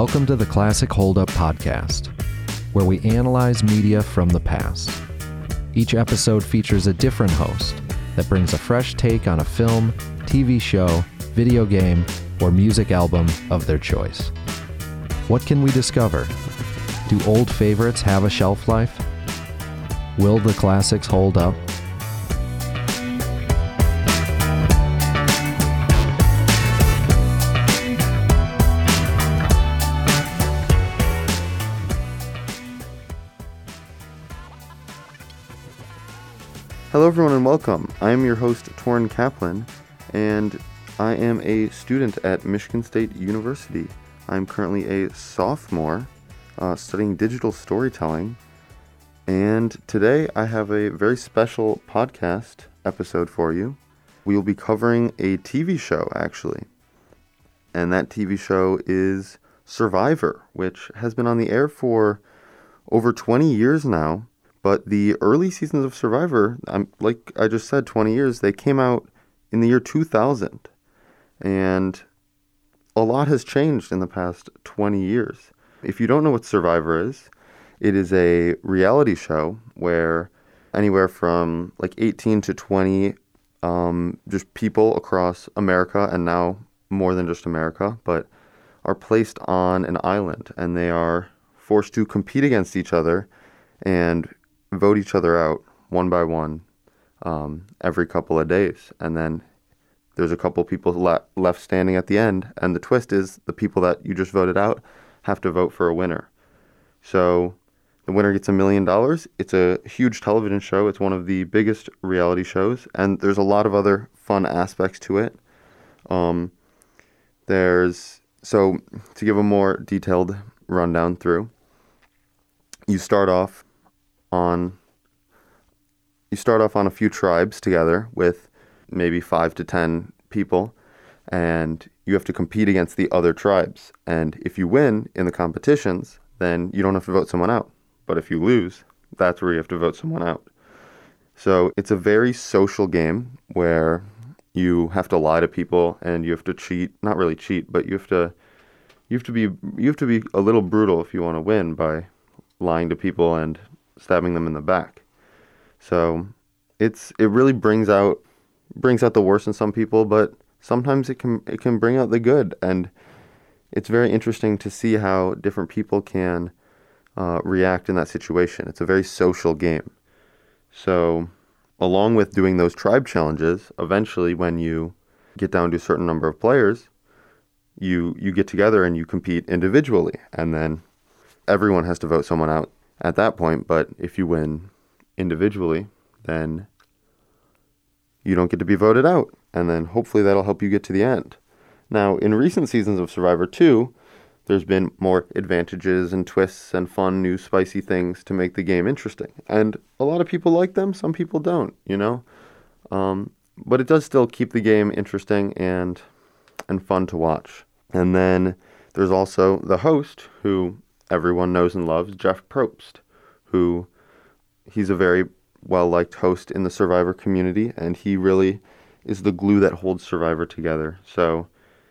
Welcome to the Classic Hold Up Podcast, where we analyze media from the past. Each episode features a different host that brings a fresh take on a film, TV show, video game, or music album of their choice. What can we discover? Do old favorites have a shelf life? Will the classics hold up? Hello, everyone, and welcome. I am your host, Torin Caplan, and I am a student at Michigan State University. I'm currently a sophomore uh, studying digital storytelling, and today I have a very special podcast episode for you. We will be covering a TV show, actually, and that TV show is Survivor, which has been on the air for over 20 years now but the early seasons of Survivor, um, like I just said, 20 years, they came out in the year 2000. And a lot has changed in the past 20 years. If you don't know what Survivor is, it is a reality show where anywhere from like 18 to 20 um, just people across America and now more than just America, but are placed on an island and they are forced to compete against each other and vote each other out one by one um, every couple of days. And then there's a couple people le- left standing at the end. And the twist is the people that you just voted out have to vote for a winner. So the winner gets a million dollars. It's a huge television show. It's one of the biggest reality shows. And there's a lot of other fun aspects to it. Um, there's, so to give a more detailed rundown through, you start off on you start off on a few tribes together with maybe 5 to 10 people and you have to compete against the other tribes. And if you win in the competitions then you don't have to vote someone out. But if you lose that's where you have to vote someone out. So it's a very social game where you have to lie to people and you have to cheat not really cheat but you have to you have to be you have to be a little brutal if you want to win by lying to people and stabbing them in the back. So it's it really brings out brings out the worst in some people, but sometimes it can it can bring out the good, and it's very interesting to see how different people can uh, react in that situation. It's a very social game. So, along with doing those tribe challenges, eventually when you get down to a certain number of players, you you get together and you compete individually, and then everyone has to vote someone out at that point. But if you win individually, then you don't get to be voted out. And then hopefully that'll help you get to the end. Now, in recent seasons of Survivor 2, there's been more advantages and twists and fun, new, spicy things to make the game interesting. And a lot of people like them, some people don't, you know? Um, but it does still keep the game interesting and, and fun to watch. And then there's also the host, who everyone knows and loves, Jeff Probst, who he's a very well liked host in the Survivor community, and he really is the glue that holds Survivor together. So,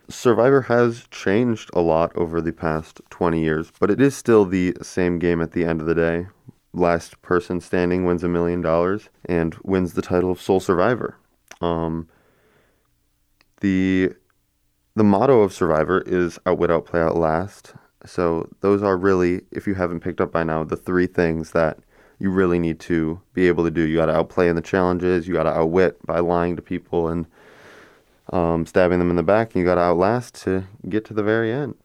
Survivor has changed a lot over the past 20 years, but it is still the same game at the end of the day. Last person standing wins a million dollars and wins the title of sole survivor. Um, the the motto of Survivor is outwit, outplay, outlast. So those are really, if you haven't picked up by now, the three things that you really need to be able to do. You got to outplay in the challenges. You got to outwit by lying to people and um, stabbing them in the back. And you got to outlast to get to the very end.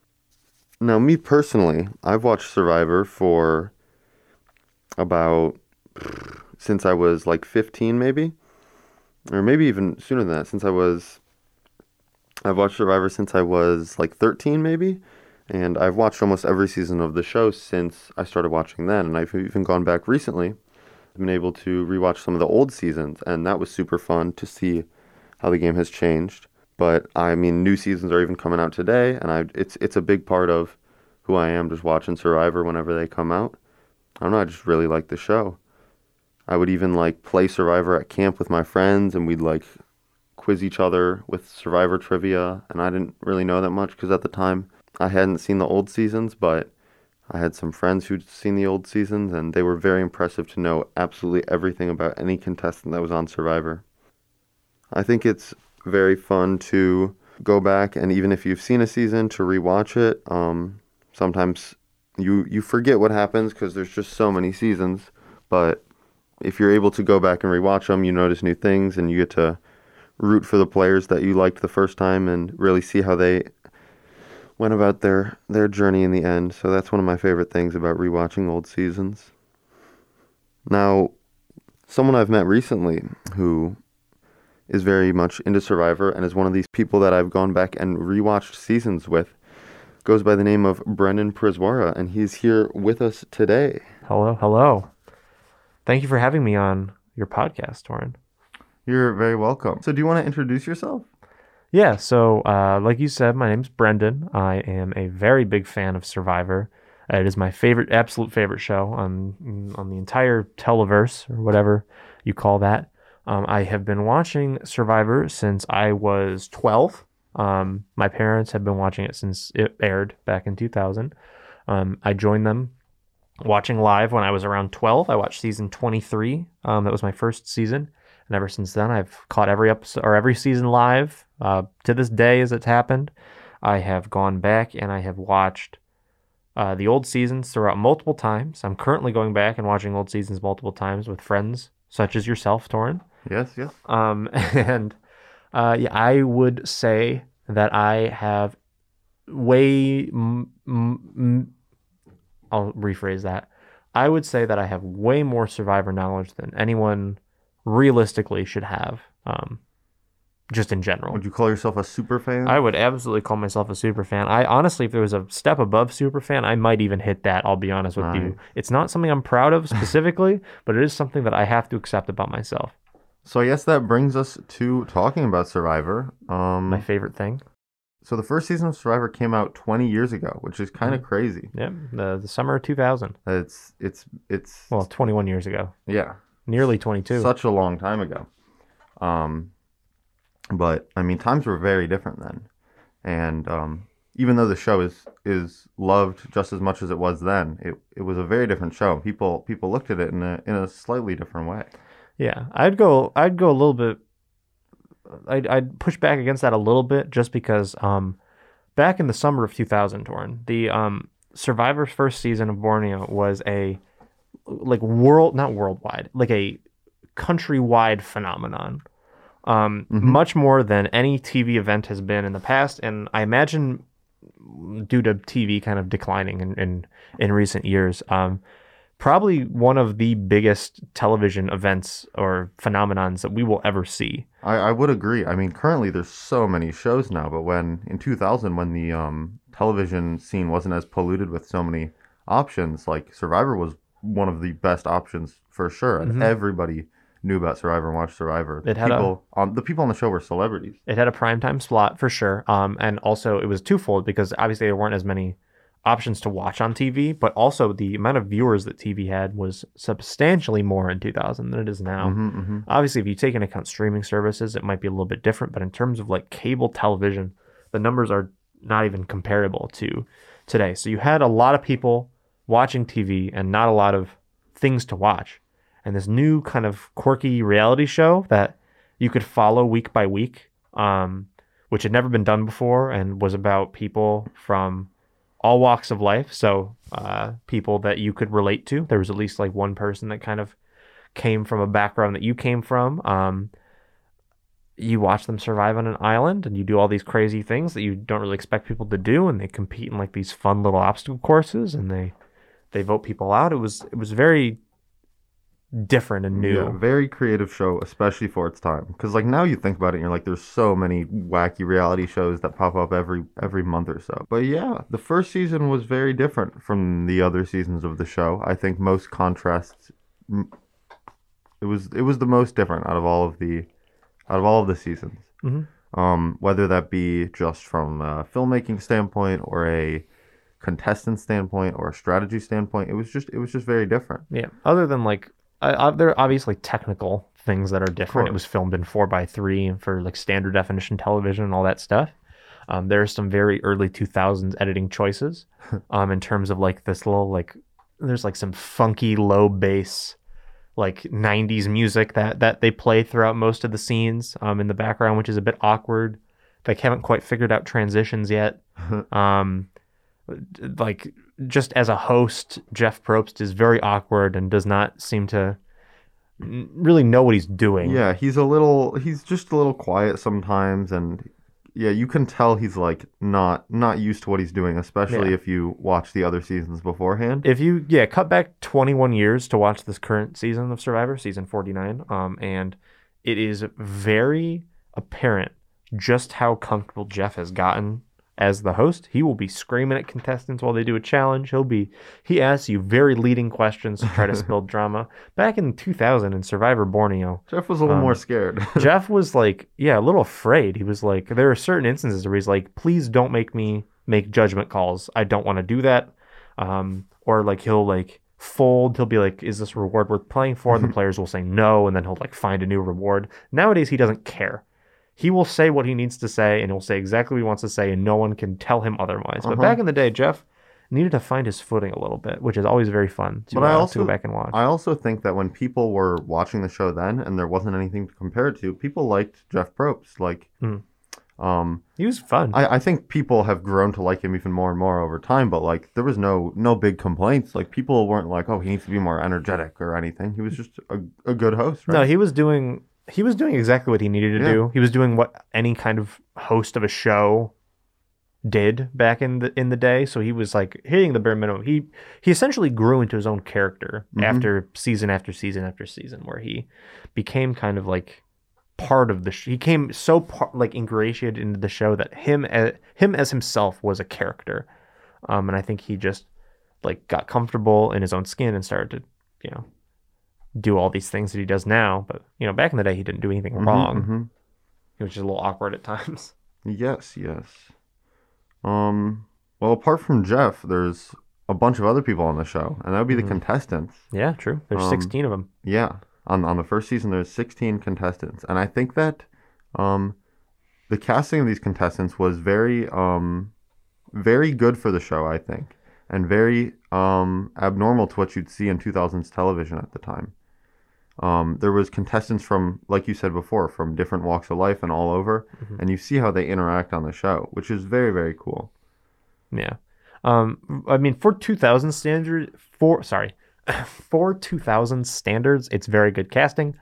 Now, me personally, I've watched Survivor for about since I was like 15, maybe, or maybe even sooner than that. Since I was, I've watched Survivor since I was like 13, maybe and I've watched almost every season of the show since I started watching then. And I've even gone back recently. I've been able to rewatch some of the old seasons, and that was super fun to see how the game has changed. But I mean, new seasons are even coming out today, and I it's it's a big part of who I am, just watching Survivor whenever they come out. I don't know, I just really like the show. I would even like play Survivor at camp with my friends, and we'd like quiz each other with Survivor trivia, and I didn't really know that much because at the time I hadn't seen the old seasons, but I had some friends who'd seen the old seasons, and they were very impressive to know absolutely everything about any contestant that was on Survivor. I think it's very fun to go back and even if you've seen a season to rewatch it. Um, sometimes you you forget what happens because there's just so many seasons, but if you're able to go back and rewatch them, you notice new things and you get to root for the players that you liked the first time and really see how they went about their their journey in the end. So that's one of my favorite things about rewatching old seasons. Now, someone I've met recently who is very much into Survivor and is one of these people that I've gone back and rewatched seasons with goes by the name of Brendan Priswara, and he's here with us today. Hello, hello. Thank you for having me on your podcast, Torin. You're very welcome. So, do you want to introduce yourself? Yeah, so uh, like you said, my name's Brendan. I am a very big fan of Survivor. It is my favorite, absolute favorite show on on the entire televerse or whatever you call that. Um, I have been watching Survivor since I was 12. Um, my parents have been watching it since it aired back in 2000. Um, I joined them watching live when I was around 12. I watched season 23. Um, that was my first season. And ever since then, I've caught every episode or every season live. Uh, to this day, as it's happened, I have gone back and I have watched uh, the old seasons throughout multiple times. I'm currently going back and watching old seasons multiple times with friends such as yourself, Torin. Yes, yes. Um, and uh, yeah, I would say that I have way. M- m- I'll rephrase that. I would say that I have way more survivor knowledge than anyone realistically should have. Um, just in general. Would you call yourself a super fan? I would absolutely call myself a super fan. I honestly, if there was a step above super fan, I might even hit that. I'll be honest with Right. you. It's not something I'm proud of specifically, but it is something that I have to accept about myself. so I guess that brings us to talking about Survivor. Um, My favorite thing. so the first season of Survivor came out 20 years ago, which is kind of Mm-hmm. crazy. Yeah, the the summer of 2000. It's it's it's Well, 21 years ago, yeah, nearly 22. such a long time ago. Um, but I mean, times were very different then, and um, even though the show is is loved just as much as it was then, it, it was a very different show. People people looked at it in a in a slightly different way. Yeah, I'd go. I'd go a little bit. I'd, I'd push back against that a little bit, just because um, back in the summer of 2000, Torin, the um, Survivor's first season of Borneo was a like world, not worldwide, like a countrywide phenomenon. Um, Mhm. much more than any TV event has been in the past, and I imagine due to TV kind of declining in in, in recent years. Um, probably one of the biggest television events or phenomenons that we will ever see. I, I would agree. I mean, currently there's so many shows now, but when in 2000, when the um, television scene wasn't as polluted with so many options, like Survivor was one of the best options for sure, and Mhm. everybody knew about Survivor and watched Survivor. It had a- on the people on the show were celebrities. It had a primetime slot for sure. Um, and also it was twofold because obviously there weren't as many options to watch on TV, but also the amount of viewers that TV had was substantially more in 2000 than it is now. hmm hmm Obviously, if you take into account streaming services, it might be a little bit different, but in terms of like cable television, the numbers are not even comparable to today. So you had a lot of people watching TV and not a lot of things to watch. And this new kind of quirky reality show that you could follow week by week, um, which had never been done before and was about people from all walks of life. So uh, people that you could relate to. There was at least like one person that kind of came from a background that you came from. Um, you watch them survive on an island and you do all these crazy things that you don't really expect people to do and they compete in like these fun little obstacle courses and they they vote people out it was it was very different and new Yeah, very creative show, especially for its time. Because like now you think about it, and you're like, there's so many wacky reality shows that pop up every every month or so. But yeah, the first season was very different from the other seasons of the show. I think most contrasts. It was it was the most different out of all of the out of all of the seasons. Mhm. Um, whether that be just from a filmmaking standpoint or a contestant standpoint or a strategy standpoint, it was just it was just very different. yeah other than like I, I, there are obviously technical things that are different. It was filmed in 4 by 3 for like standard definition television and all that stuff. Um, there are some very early 2000s editing choices um, in terms of like this little like there's like some funky low bass like 90s music that that they play throughout most of the scenes um, in the background which is a bit awkward. They haven't quite figured out transitions yet. Um, like just as a host jeff probst is very awkward and does not seem to really know what he's doing Yeah, he's a little he's just a little quiet sometimes and yeah, you can tell he's like not not used to what he's doing, especially Yeah. if you watch the other seasons beforehand. if you yeah cut back 21 years to watch this current season of survivor season 49 um and it is very apparent just how comfortable jeff has gotten as the host he will be screaming at contestants while they do a challenge he'll be he asks you very leading questions to try to spill drama back in 2000 in survivor borneo Jeff was a little Um, more scared. Jeff was like, yeah, a little afraid. He was like, there are certain instances where he's like, please don't make me make judgment calls. I don't want to do that. Um, or like he'll like fold. He'll be like, is this reward worth playing for? And the players will say no, and then he'll like find a new reward. Nowadays, he doesn't care. He will say what he needs to say, and he'll say exactly what he wants to say, and no one can tell him otherwise. But Uh-huh. back in the day, Jeff needed to find his footing a little bit, which is always very fun to, But I uh, also- to go back and watch. I also think that when people were watching the show then and there wasn't anything to compare it to, people liked Jeff Probst. Like Mhm. um he was fun. I, I think people have grown to like him even more and more over time, but like there was no no big complaints. Like people weren't like, oh, he needs to be more energetic or anything. He was just a, a good host, right? No, he was doing he was doing exactly what he needed to Yeah. do. He was doing what any kind of host of a show did back in the in the day. So he was like hitting the bare minimum. He he essentially grew into his own character Mhm. after season after season after season, where he became kind of like part of the. Sh- he came so par- like ingratiated into the show that him as, him as himself was a character, um, and I think he just like got comfortable in his own skin and started to you know do all these things that he does now. But you know, back in the day, he didn't do anything Mhm, wrong. mhm. He was just a little awkward at times. Yes, yes. Um. Well, apart from Jeff, there's a bunch of other people on the show, and that would be Mhm. the contestants. Yeah, true. There's Um, 16 of them. Yeah, on on the first season, there's 16 contestants, and I think that um, the casting of these contestants was very um, very good for the show. I think, and very um, abnormal to what you'd see in 2000s television at the time. Um, there was contestants from, like you said before, from different walks of life and all over, Mhm. and you see how they interact on the show, which is very very cool. Yeah. Um, I mean, for 2000 standards, for sorry, for 2000 standards, it's very good casting.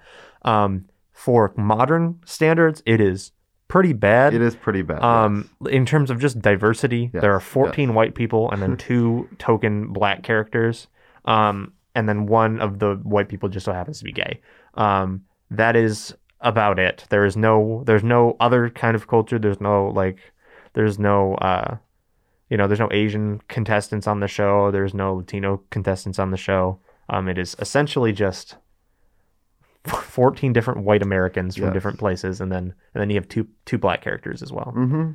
Um, for modern standards, it is pretty bad. It is pretty bad. Um, in terms of just diversity, there are Yes, 14 white people and then two token black characters. Um, and then one of the white people just so happens to be gay. Um, that is about it. There is no, there's no other kind of culture. There's no like, there's no, uh, you know, there's no Asian contestants on the show. There's no Latino contestants on the show. Um, it is essentially just 14 different white Americans from different places, and then and then you have two two black characters as well. Mm-hmm.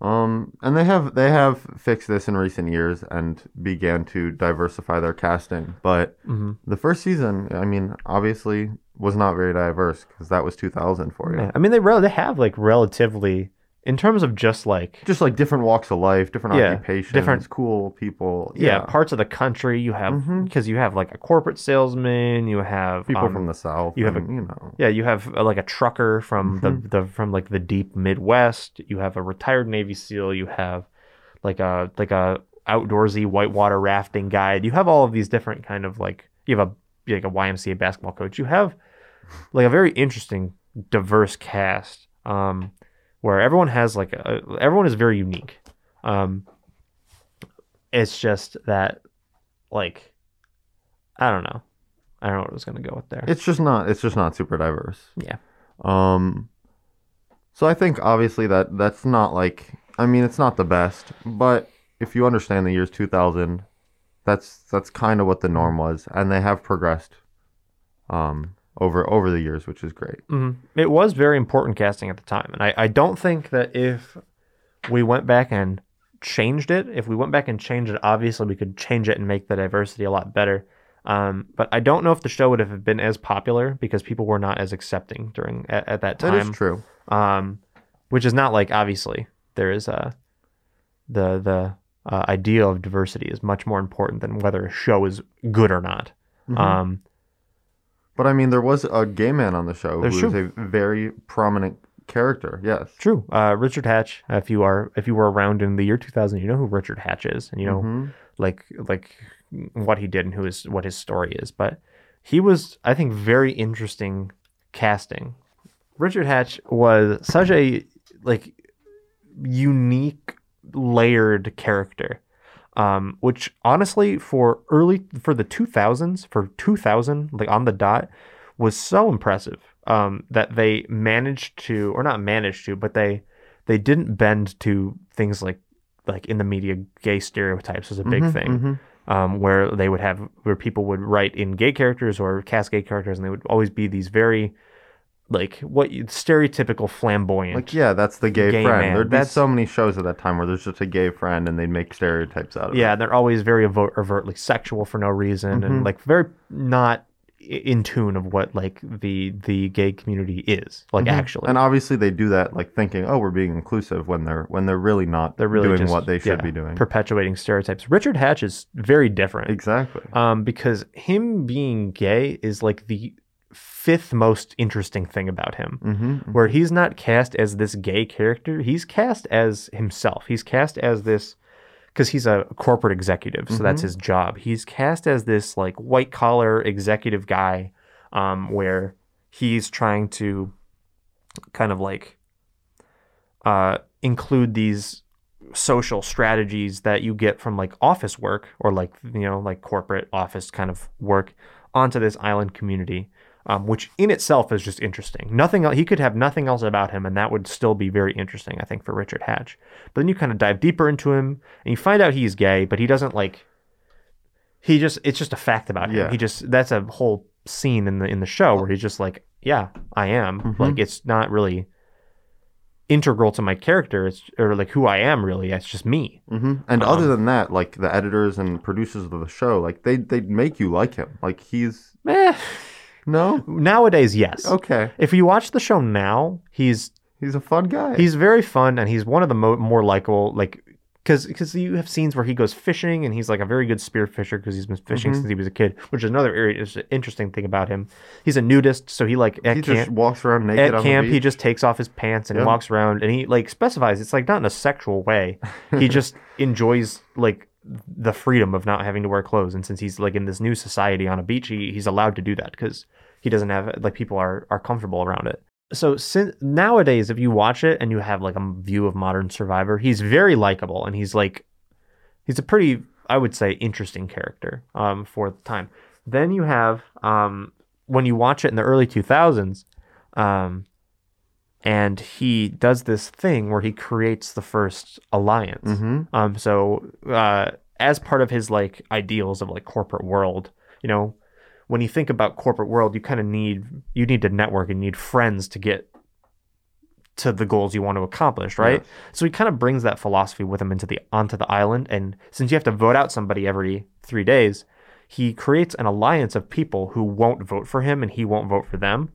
Um, and they have they have fixed this in recent years and began to diversify their casting. But hmm the first season, I mean, obviously was not very diverse because that was 2000 for you. Yeah. I mean, they rel- they have like relatively in terms of just like Just like different walks of life, different Yeah, occupations, different- cool people. yeah, Yeah, parts of the country you have because you have like a corporate salesman, you have people um, from the south. you have a- you know. yeah, you have uh, like a trucker from Mm-hmm. the, the from like the deep Midwest. You have a retired Navy SEAL. You have like a like a outdoorsy whitewater rafting guide. You have all of these different kind of like you have a like a YMCA basketball coach. You have like a very interesting, diverse cast. Um, where everyone has like a, everyone is very unique. Um, it's just that like I don't know. I don't know what I was gonna go with there. It's just not. It's just not super diverse. Yeah. Um. So I think obviously that that's not like. I mean, it's not the best, but if you understand the years 2000, that's that's kind of what the norm was, and they have progressed. Um. Over over the years, which is great. hmm It was very important casting at the time, and I, I don't think that if we went back and changed it, if we went back and changed it, obviously we could change it and make the diversity a lot better. Um, but I don't know if the show would have been as popular because people were not as accepting during at, at that That time. is true. Um, which is not like obviously there is a the the uh, idea of diversity is much more important than whether a show is good or not. Mhm. Um, But I mean, there was a gay man on the show That's who was a very prominent character. Yes. true. Uh, Richard Hatch. If you are if you were around in the year 2000, you know who Richard Hatch is, and you know Mhm. like like what he did and who his what his story is. But he was, I think, very interesting casting. Richard Hatch was such a like unique, layered character. Um, which honestly, for early for the two thousands, for two thousand, like on the dot, was so impressive. Um, that they managed to, or not managed to, but they they didn't bend to things like like in the media, gay stereotypes was a big Mhm, thing mhm. um, where they would have where people would write in gay characters or cast gay characters, and they would always be these very like what you, stereotypical flamboyant. Like, yeah, that's the gay, Gay friend. man. There'd be so many shows at that time where there's just a gay friend and they'd make stereotypes out of yeah, it. and they're always very overtly sexual for no reason, Mhm. and like very not in tune of what like the the gay community is like Mhm. actually. And obviously they do that like thinking, oh, we're being inclusive when they're when they're really not they're really doing just, what they should yeah, be doing. perpetuating stereotypes. Richard Hatch is very different. exactly. um, because him being gay is like the fifth most interesting thing about him. Mm-hmm. Where he's not cast as this gay character, he's cast as himself. He's cast as this because he's a corporate executive, so that's Mhm. his job. He's cast as this like white collar executive guy, um, where he's trying to kind of like uh, include these social strategies that you get from like office work or like you know like corporate office kind of work onto this island community um, which in itself is just interesting. Nothing else he could have nothing else about him and that would still be very interesting i think for richard hatch. But then you kind of dive deeper into him and you find out he's gay but he doesn't like he just it's just a fact about him. Yeah. he just that's a whole scene in the in the show where he's just like yeah i am. Mhm. like it's not really integral to my character it's or like who i am really it's just me. Hmm And Um, other than that, like the editors and producers of the show, like they they make you like him. Like he's Eh, no nowadays yes okay. if you watch the show now he's He's a fun guy. he's very fun and he's one of the mo- more likable like because because you have scenes where he goes fishing and he's like a very good spear fisher because he's been fishing Mhm. since he was a kid which is another area is interesting thing about him he's a nudist so he like at he just camp walks around naked at camp he just takes off his pants and Yeah. walks around and he like specifies it's like not in a sexual way he just enjoys like the freedom of not having to wear clothes and since he's like in this new society on a beach he, he's allowed to do that because he doesn't have like people are are comfortable around it. So since nowadays if you watch it and you have like a view of modern survivor he's very likable and he's like he's a pretty i would say interesting character um for the time. Then you have um when you watch it in the early 2000s um and he does this thing where he creates the first alliance. Mhm. um, so uh, as part of his like ideals of like corporate world, you know, when you think about corporate world, you kind of need you need to network and you need friends to get to the goals you want to accomplish, right? Yes. So he kind of brings that philosophy with him into the onto the island, and since you have to vote out somebody every three days, he creates an alliance of people who won't vote for him and he won't vote for them.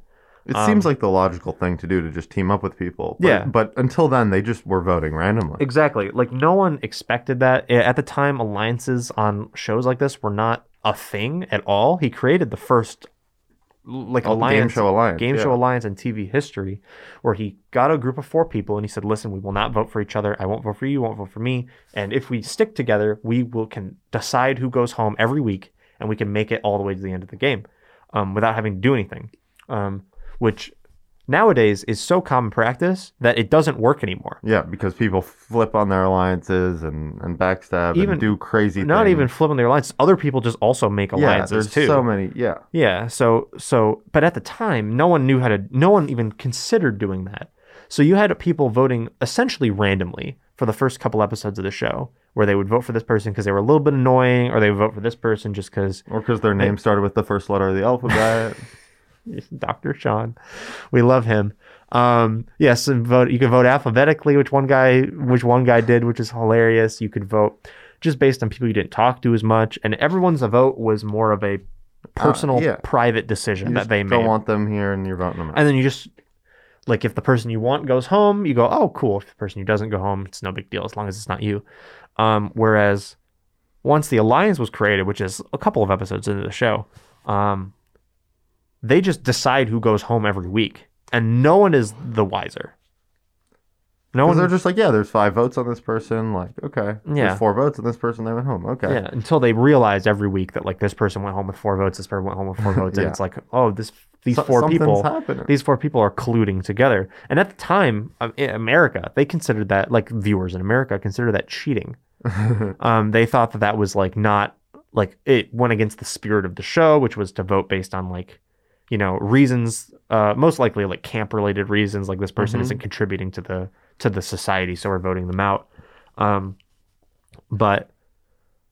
It Um, seems like the logical thing to do to just team up with people. But, Yeah. But until then, they just were voting randomly. Exactly. Like no one expected that. At the time, alliances on shows like this were not a thing at all. He created the first like Oh, alliance game show alliance. game yeah. show alliance in TV history, where he got a group of four people and he said, "Listen, we will not vote for each other. I won't vote for you. You won't vote for me. And if we stick together, we will can decide who goes home every week, and we can make it all the way to the end of the game, um, without having to do anything." Um, which nowadays is so common practice that it doesn't work anymore. Yeah, because people flip on their alliances and, and backstab Even- and do crazy things. Not things. even flipping their alliances. Other people just also make alliances yeah, there's too. so many. Yeah. Yeah. So so but at the time, no one knew how to no one even considered doing that. So you had people voting essentially randomly for the first couple episodes of the show, where they would vote for this person because they were a little bit annoying, or they would vote for this person just because Or because their name started with the first letter of the alphabet. Dr. Sean, we love him. Um, yes, and vote. You could vote alphabetically, which one guy, which one guy did, which is hilarious. You could vote just based on people you didn't talk to as much, and everyone's vote was more of a personal, yeah. private decision you that they don't want them here and you're voting them out. and then you just like if the person you want goes home, you go, oh, cool. If the person who doesn't go home, it's no big deal as long as it's not you. Um, whereas once the alliance was created, which is a couple of episodes into the show, um, they just decide who goes home every week, and no one is the wiser. No one, they're just like, yeah, there's five votes on this person. Like, okay. Yeah. There's four votes on this person. They went home. Okay. yeah, until they realize every week that like this person went home with four votes, this person went home with four votes, and it's like, oh, this these So- four people, happening. these four people are colluding together. And at the time, um, America, they considered that like viewers in America considered that cheating. um, they thought that that was like not like it went against the spirit of the show, which was to vote based on like you know reasons, uh, most likely like camp related reasons, like this person Mhm. isn't contributing to the to the society, so we're voting them out. Um, but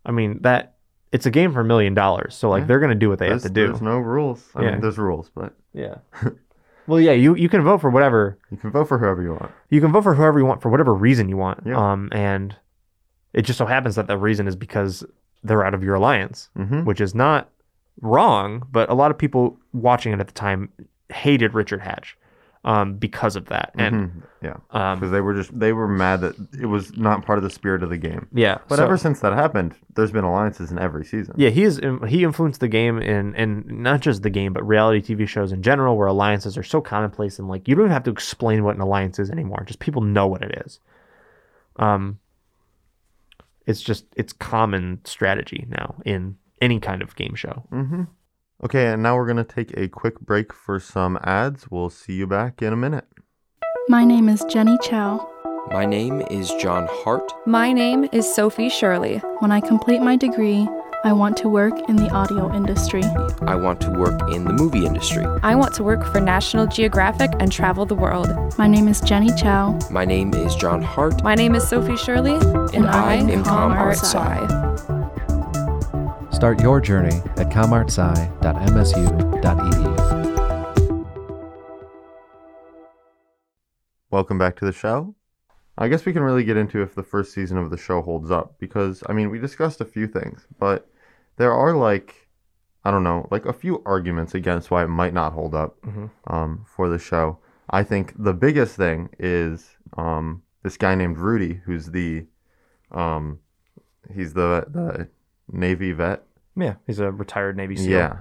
I mean that it's a game for a million dollars, so like Yeah. they're gonna do what they there's, have to do. there's no rules. I Yeah. mean, there's rules, but Yeah. well, yeah, you you can vote for whatever you can vote for whoever you want. you can vote for whoever you want for whatever reason you want. Yeah. Um, and it just so happens that the reason is because they're out of your alliance, hmm which is not wrong, but a lot of people watching it at the time hated Richard Hatch um, because of that. And Mm-hmm. yeah, um, because they were just they were mad that it was not part of the spirit of the game. yeah, But so- ever since that happened, there's been alliances in every season. yeah, he is he influenced the game in and not just the game, but reality TV shows in general, where alliances are so commonplace and like you don't even have to explain what an alliance is anymore. Just people know what it is. Um, it's just it's common strategy now in any kind of game show. Mm-hmm. Okay, and now we're gonna take a quick break for some ads. We'll see you back in a minute. My name is Jenny Chow. My name is John Hart. My name is Sophie Shirley. When I complete my degree, I want to work in the audio industry. I want to work in the movie industry. I want to work for National Geographic and travel the world. My name is Jenny Chow. My name is John Hart. My name is Sophie Shirley, and, I am Com Art Sci. Start your journey at comartsci.msu.edu. Welcome back to the show. I guess we can really get into if the first season of the show holds up because I mean we discussed a few things, but there are like I don't know, like a few arguments against why it might not hold up Mhm. um, for the show. I think the biggest thing is um, this guy named Rudy, who's the um, he's the the Navy vet. Yeah, he's a retired Navy SEAL. Yeah.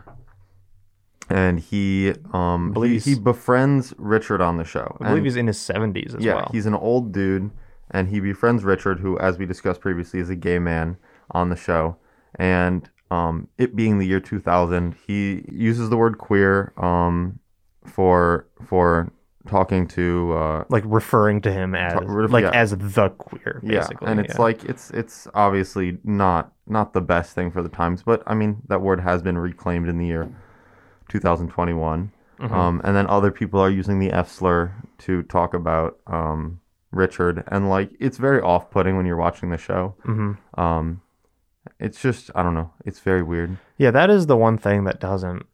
And he um believe he, he befriends Richard on the show. I believe And- he's in his seventies as yeah, well. he's an old dude, and he befriends Richard, who, as we discussed previously, is a gay man on the show. And um, it being the year 2000, he uses the word queer um, for for talking to uh, like referring to him as ref- like yeah. as the queer, yeah, basically. and it's yeah. like it's it's obviously not not the best thing for the times, but I mean that word has been reclaimed in the year 2021. Mhm. Um, and then other people are using the F slur to talk about um, Richard, and like it's very off-putting when you're watching the show. Mhm. Um, it's just I don't know, it's very weird. Yeah, that is the one thing that doesn't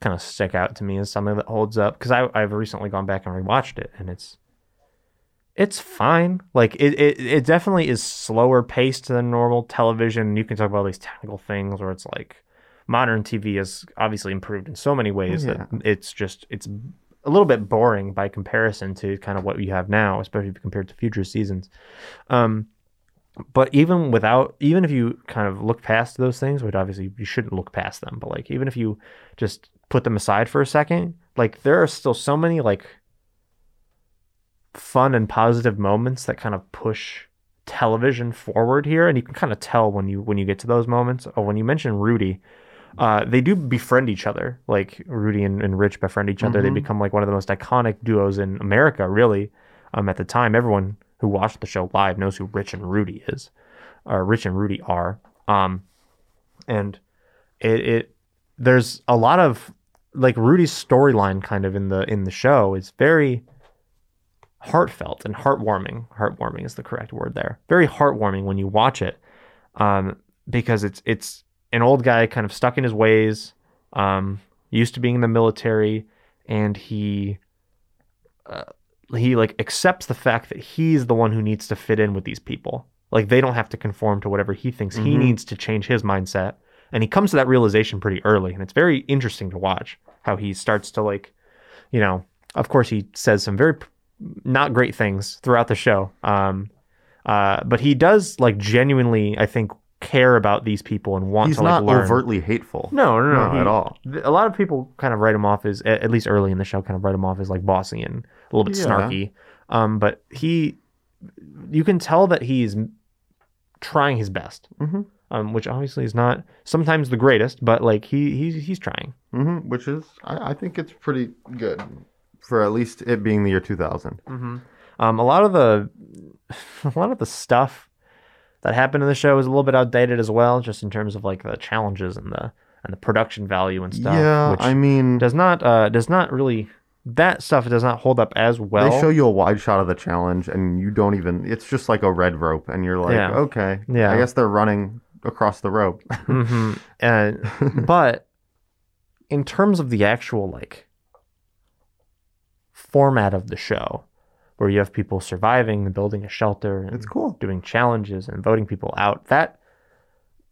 kind of stick out to me as something that holds up because I I've recently gone back and rewatched it and it's it's fine. Like it, it it definitely is slower paced than normal television. You can talk about all these technical things where it's like modern TV has obviously improved in so many ways that it's just it's a little bit boring by comparison to kind of what you have now, especially compared to future seasons. Um, but even without even if you kind of look past those things which obviously you shouldn't look past them but like even if you just put them aside for a second like there are still so many like fun and positive moments that kind of push television forward here. And you can kind of tell when you when you get to those moments. Oh when you mention rudy uh, they do befriend each other. Like rudy and, and rich befriend each other. They Mhm. become like one of the most iconic duos in america really um, at the time. Everyone who watched the show live knows who rich and rudy is or rich and rudy are. Um, and it, it there's a lot of like rudy's storyline kind of in the in the show is very heartfelt and heartwarming. Heartwarming is the correct word there. Very heartwarming when you watch it um, because it's it's an old guy kind of stuck in his ways um, used to being in the military and he uh, he like accepts the fact that he's the one who needs to fit in with these people. Like they don't have to conform to whatever he thinks he Mhm. needs to change his mindset. And he comes to that realization pretty early and it's very interesting to watch how he starts to like you know of course, he says some very not great things throughout the show. Um, uh, but he does like genuinely, I think, care about these people and want He's to like not learn. overtly hateful. No, no, no, No, at all. A lot of people kind of write him off as, at least early in the show, kind of write him off as like bossy and a little bit Yeah. snarky. Um, but he, you can tell that he's trying his best, Mhm. um, which obviously is not sometimes the greatest, but like he he's he's trying. hmm which is, I, I think it's pretty good for at least it being the year 2000. Um, a lot of the a lot of the stuff that happened in the show is a little bit outdated as well, just in terms of like the challenges and the and the production value and stuff. yeah, which I mean, does not uh does not really that stuff does not hold up as well. they show you a wide shot of the challenge, and you don't even. It's just like a red rope, and you're like, Yeah. okay, Yeah. I guess they're running across the rope. hmm And but in terms of the actual like format of the show, where you have people surviving and building a shelter, and It's cool. doing challenges and voting people out. That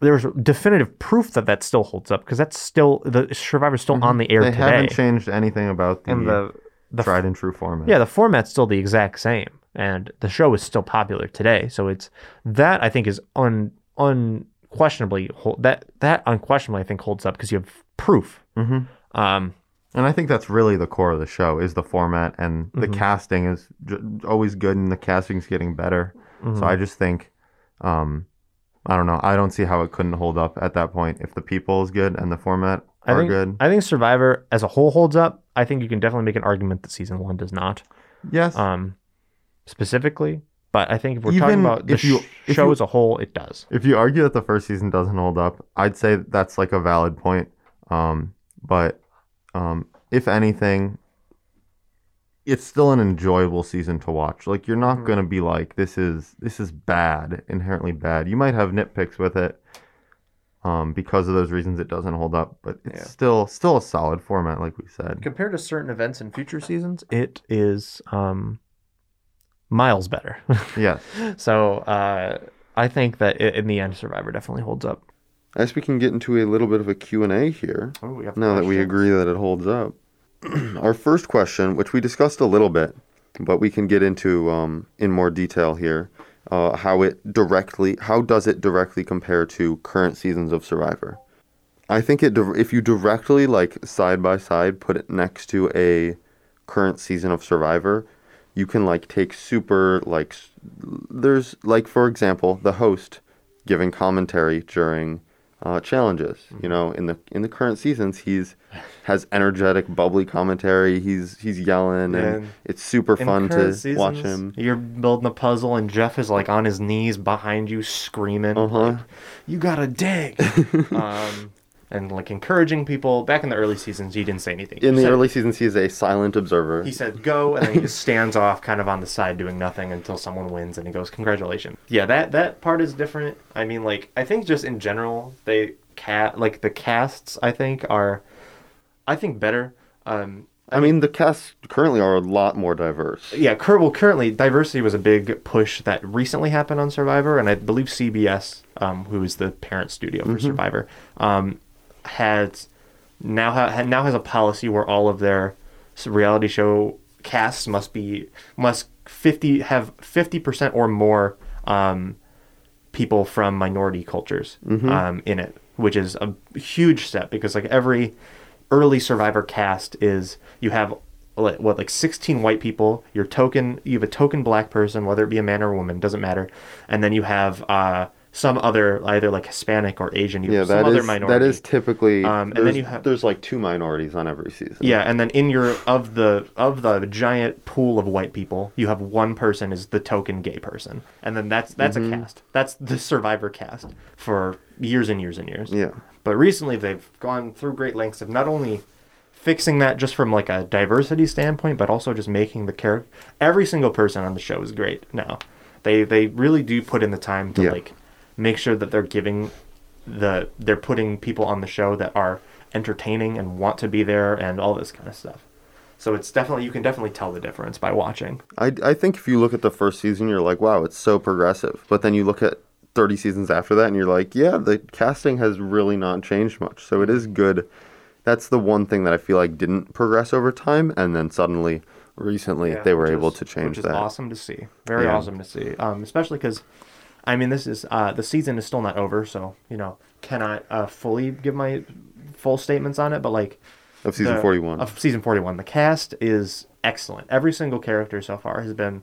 there's definitive proof that that still holds up because that's still the Survivor's still on the air Mm-hmm. they today, haven't changed anything about the, and the the tried and true format. yeah, the format's still the exact same, and the show is still popular today. So it's that I think is un unquestionably hold, that that unquestionably I think holds up because you have proof. hmm Um, And I think that's really the core of the show is the format and the Mhm. casting is j- always good and the casting's getting better. mhm. So I just think, um, I don't know. I don't see how it couldn't hold up at that point if the people is good and the format I are think good. I think Survivor as a whole holds up. I think you can definitely make an argument that season one does not, Yes. um, specifically. But I think if we're Even talking about the you- sh- show you- as a whole, it does. if you argue that the first season doesn't hold up, I'd say that's like a valid point. Um, but um, if anything, it's still an enjoyable season to watch. Like you're not Mhm. gonna be like this is this is bad, inherently bad. You might have nitpicks with it, um, because of those reasons it doesn't hold up. But it's Yeah. still still a solid format, like we said. Compared to certain events in future seasons, it is um, miles better. yeah. so uh, I think that i in the end, Survivor definitely holds up. I guess we can get into a little bit of a Q&A here. Oh, we have now that we agree that it holds up. Our first question, which we discussed a little bit, but we can get into um, in more detail here, uh, how it directly, how does it directly compare to current seasons of Survivor? I think it, if you directly like side by side put it next to a current season of Survivor, you can like take super like, there's like for example the host giving commentary during uh, challenges. You know, in the in the current seasons, he's has energetic, bubbly commentary. He's he's yelling, and And it's super In fun to current watch him. You're building a puzzle, and Jeff is like on his knees behind you, screaming, Uh-huh. like, "You gotta dig!" um, and like encouraging people. Back in the early seasons, he didn't say anything. In He the said- early seasons, he's a silent observer. he said go, and then he just stands off, kind of on the side, doing nothing until someone wins, and he goes, "Congratulations!" Yeah, that that part is different. I mean, like I think just in general, they cat like the casts. I think are, I think better. Um, I mean, the casts currently are a lot more diverse. yeah, cur- well, currently diversity was a big push that recently happened on Survivor, and I believe CBS, um, who is the parent studio for Survivor, um, has now ha- now has a policy where all of their reality show casts must be must fifty have fifty percent or more um, people from minority cultures um, in it, which is a huge step because like every early Survivor cast is you have like, what like 16 white people your token you have a token black person whether it be a man or a woman doesn't matter and then you have uh some other either like hispanic or asian you Yeah, have some that other is minority that is typically. Um, and then you have- there's like two minorities on every season. yeah and then in your of the of the giant pool of white people you have one person is the token gay person and then that's that's Mm-hmm. a cast that's the survivor cast for years and years and years Yeah. but recently they've gone through great lengths of not only fixing that just from like a diversity standpoint, but also just making the character every single person on the show is great now. They they really do put in the time to Yeah. like make sure that they're giving the they're putting people on the show that are entertaining and want to be there and all this kind of stuff. So it's definitely you can definitely tell the difference by watching. I, I think if you look at the first season, you're like, wow, it's so progressive. But then you look at 30 seasons after that, and you're like, yeah, the casting has really not changed much. So it is good. That's the one thing that I feel like didn't progress over time. And then suddenly recently Yeah, they were able is- to change which is that. awesome to see. Very Yeah. awesome to see. Um, especially because, I mean, this is uh, the season is still not over, so you know cannot uh, fully give my full statements on it. But like Of season the- 41. of season forty one, the cast is excellent. Every single character so far has been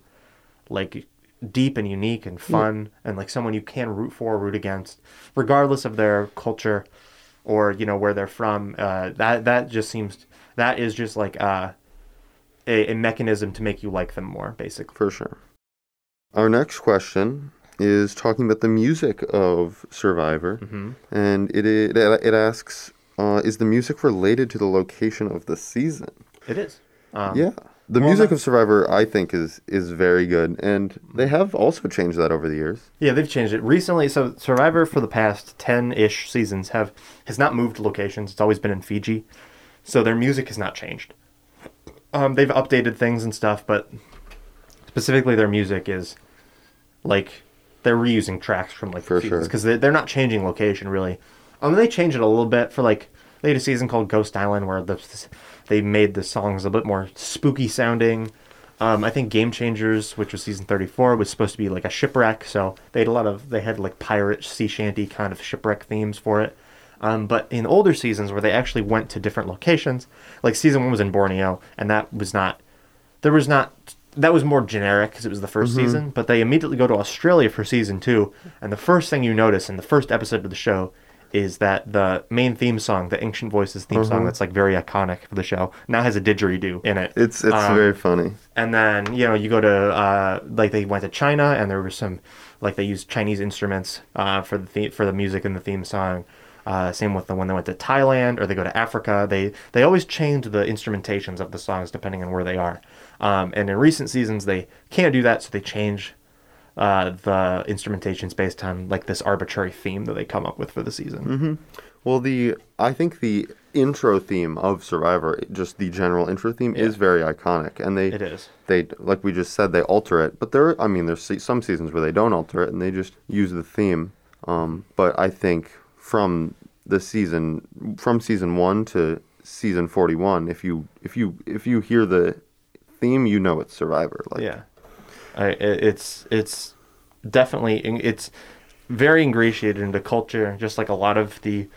like deep and unique and fun and like someone you can root for, root against, regardless of their culture or you know where they're from. Uh, that that just seems that is just like uh, a, a mechanism to make you like them more, basically. For sure. Our next question is talking about the music of Survivor, Mm-hmm. and it it, it asks, uh, is the music related to the location of the season? It is. Um, yeah, the well, music of Survivor, I think, is is very good, and they have also changed that over the years. Yeah, they've changed it recently. So Survivor for the past ten-ish seasons have has not moved locations. It's always been in Fiji, so their music has not changed. Um, they've updated things and stuff, but specifically their music is like they're reusing tracks from like For seasons sure. because they, they're not changing location really. Um, they changed it a little bit for like they had a season called Ghost Island where the they made the songs a bit more spooky sounding. Um, I think Game Changers, which was season 34, was supposed to be like a shipwreck. So they had a lot of, they had like pirate sea shanty kind of shipwreck themes for it. Um, but in older seasons where they actually went to different locations, like season one was in Borneo, and that was not, there was not, that was more generic because it was the 1st season. But they immediately go to Australia for season two, and the first thing you notice in the first episode of the show is that the main theme song, the Ancient Voices theme song, that's like very iconic for the show, now has a didgeridoo in it. It's it's Um, very funny. and then you know you go to uh, like they went to China and there were some like they used Chinese instruments uh, for the, the for the music and the theme song. Uh, same with the when they went to Thailand or they go to Africa. They they always change the instrumentations of the songs depending on where they are. Um, and in recent seasons they can't do that, so they change uh, the instrumentations based on like this arbitrary theme that they come up with for the season. Well, the I think the intro theme of Survivor, just the general intro theme, is very iconic, and they It is. they like we just said they alter it, but there I mean there's some seasons where they don't alter it and they just use the theme. Um, but I think from the season from season one to season 41, if you if you if you hear the theme, you know it's Survivor. Like. Yeah. I, it's it's definitely it's very ingratiated into culture just like a lot of the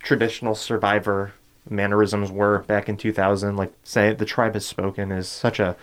traditional survivor mannerisms were back in 2000 like say the tribe has spoken is such a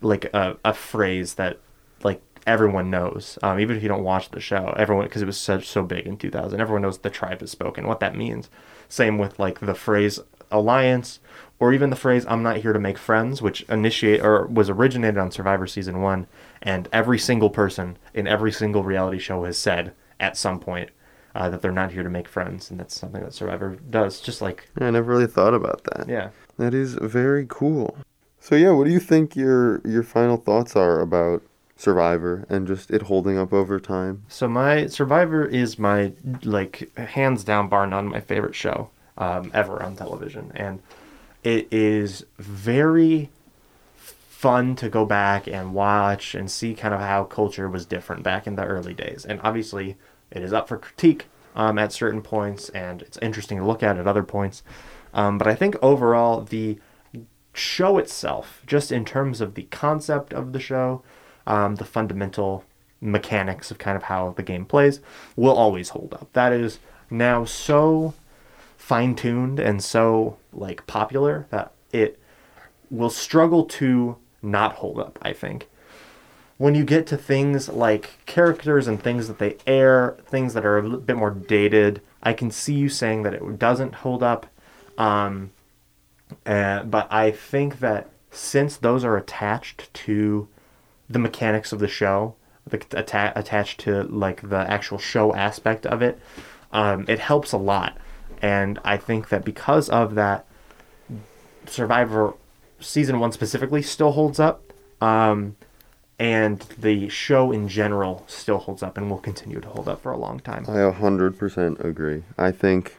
like a, a phrase that like everyone knows. Um, even if you don't watch the show everyone because it was such so big in 2000 everyone knows the tribe has spoken what that means. Same with like the phrase alliance or even the phrase i'm not here to make friends which initiate or was originated on survivor season 1 and every single person in every single reality show has said at some point uh, that they're not here to make friends and that's something that survivor does just like I never really thought about that. yeah That is very cool. So yeah, what do you think your your final thoughts are about Survivor and just it holding up over time? So my Survivor is my like hands down bar none my favorite show um, ever on television, and it is very fun to go back and watch and see kind of how culture was different back in the early days. And obviously, it is up for critique um, at certain points, and it's interesting to look at at other points. Um, but I think overall, the show itself, just in terms of the concept of the show, um, the fundamental mechanics of kind of how the game plays, will always hold up. That is now so fine tuned and so like popular that it will struggle to not hold up, I think. When you get to things like characters and things that they air, things that are a bit more dated, I can see you saying that it doesn't hold up. Um, uh, but I think that since those are attached to the mechanics of the show, like atta- attached to like the actual show aspect of it, um, it helps a lot. And I think that because of that, Survivor season one specifically still holds up. Um, and the show in general still holds up and will continue to hold up for a long time. I a hundred percent agree. I think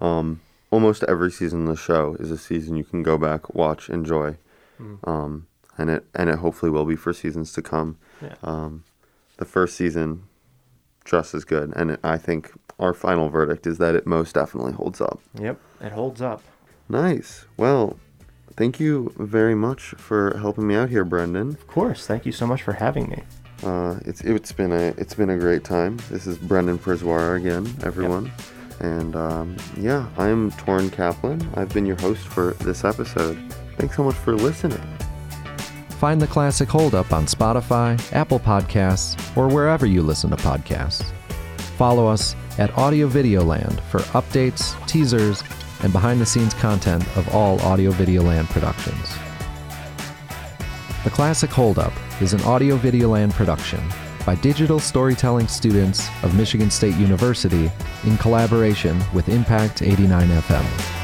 um, almost every season of the show is a season you can go back, watch, enjoy, um, and it and it hopefully will be for seasons to come. Yeah. Um, the first season just as good, and it, I think our final verdict is that it most definitely holds up. Yep, it holds up. Nice. Well, thank you very much for helping me out here, Brendan. Of course. Thank you so much for having me. Uh, it's it's been a it's been a great time. This is Brendan Priswara again, everyone. And um, yeah, I'm Torin Caplan. I've been your host for this episode. Thanks so much for listening. Find the Classic Hold Up on Spotify, Apple Podcasts, or wherever you listen to podcasts. Follow us at Audio Video Land for updates, teasers, and behind the scenes content of all Audio Video Land productions. The Classic Hold Up is an Audio Video Land production by digital storytelling students of Michigan State University in collaboration with Impact 89 FM.